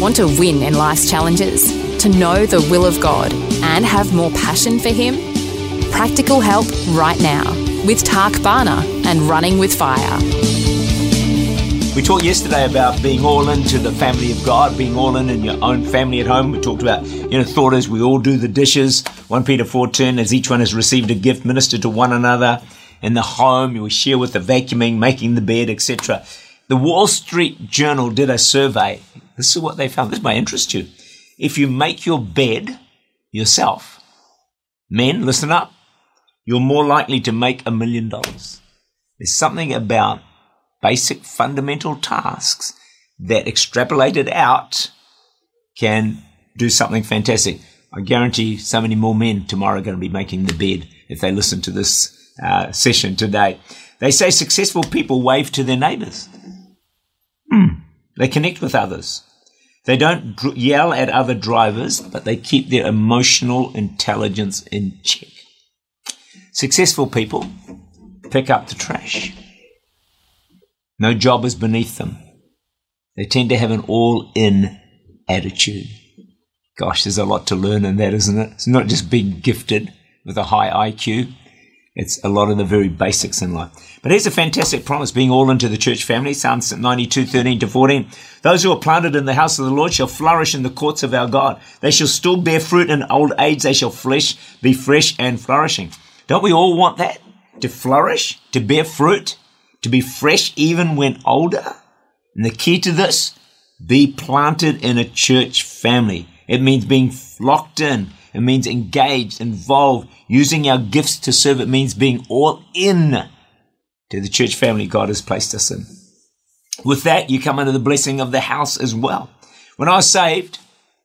Want to win in life's challenges? To know the will of God and have more passion for Him? Practical help right now with Tak Bhana and Running with Fire. We talked yesterday about being all into the family of God, being all in in your own family at home. We talked about, you know, thought as we all do the dishes. 1 Peter 4.10, as each one has received a gift, minister to one another in the home. We share with the vacuuming, making the bed, etc. The Wall Street Journal did a survey this is what they found. This might interest you. If you make your bed yourself, men, listen up, you're more likely to make a million dollars. There's something about basic fundamental tasks that extrapolated out can do something fantastic. I guarantee so many more men tomorrow are going to be making the bed if they listen to this uh, session today. They say successful people wave to their neighbors. Mm. They connect with others. They don't dr- yell at other drivers, but they keep their emotional intelligence in check. Successful people pick up the trash. No job is beneath them. They tend to have an all in attitude. Gosh, there's a lot to learn in that, isn't it? It's not just being gifted with a high IQ. It's a lot of the very basics in life. But here's a fantastic promise being all into the church family. Psalms 92, 13 to 14. Those who are planted in the house of the Lord shall flourish in the courts of our God. They shall still bear fruit in old age. They shall flesh, be fresh and flourishing. Don't we all want that? To flourish, to bear fruit, to be fresh even when older? And the key to this, be planted in a church family. It means being locked in it means engaged, involved, using our gifts to serve. It means being all in to the church family God has placed us in. With that, you come under the blessing of the house as well. When I was saved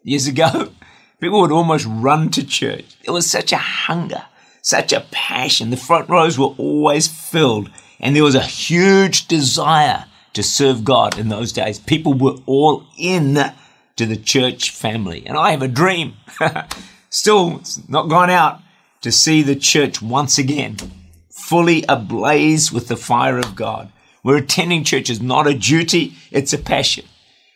years ago, people would almost run to church. There was such a hunger, such a passion. The front rows were always filled, and there was a huge desire to serve God in those days. People were all in to the church family. And I have a dream still not gone out to see the church once again fully ablaze with the fire of God. We're attending church is not a duty, it's a passion.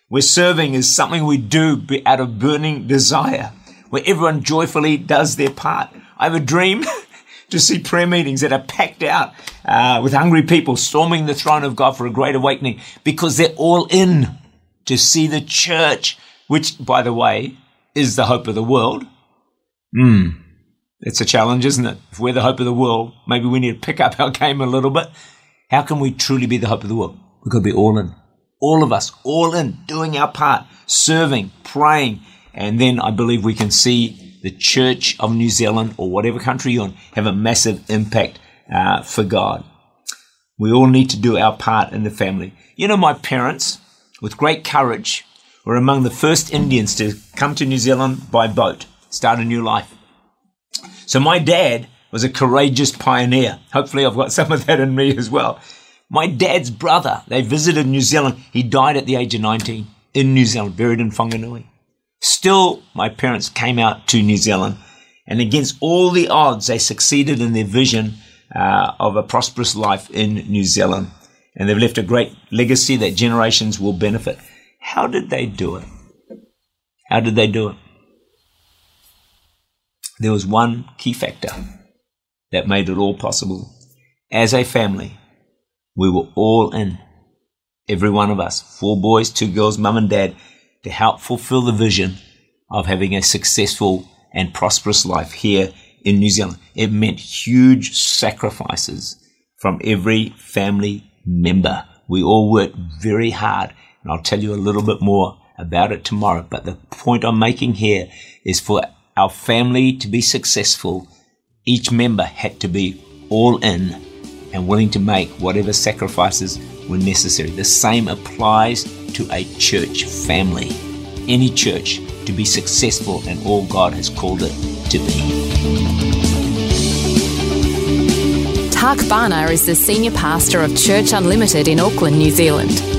We're serving is something we do out of burning desire, where everyone joyfully does their part. I have a dream to see prayer meetings that are packed out uh, with hungry people storming the throne of God for a great awakening because they're all in to see the church, which, by the way, is the hope of the world, Hmm. It's a challenge, isn't it? If we're the hope of the world, maybe we need to pick up our game a little bit. How can we truly be the hope of the world? We've got to be all in. All of us, all in, doing our part, serving, praying. And then I believe we can see the Church of New Zealand or whatever country you're in have a massive impact uh, for God. We all need to do our part in the family. You know, my parents, with great courage, were among the first Indians to come to New Zealand by boat start a new life. So my dad was a courageous pioneer. Hopefully I've got some of that in me as well. My dad's brother, they visited New Zealand. He died at the age of 19 in New Zealand, buried in Whanganui. Still, my parents came out to New Zealand and against all the odds, they succeeded in their vision uh, of a prosperous life in New Zealand. And they've left a great legacy that generations will benefit. How did they do it? How did they do it? There was one key factor that made it all possible. As a family, we were all in, every one of us, four boys, two girls, mum and dad, to help fulfill the vision of having a successful and prosperous life here in New Zealand. It meant huge sacrifices from every family member. We all worked very hard, and I'll tell you a little bit more about it tomorrow. But the point I'm making here is for our family to be successful, each member had to be all in and willing to make whatever sacrifices were necessary. The same applies to a church family. Any church to be successful in all God has called it to be. Tak Bhana is the senior pastor of Church Unlimited in Auckland, New Zealand.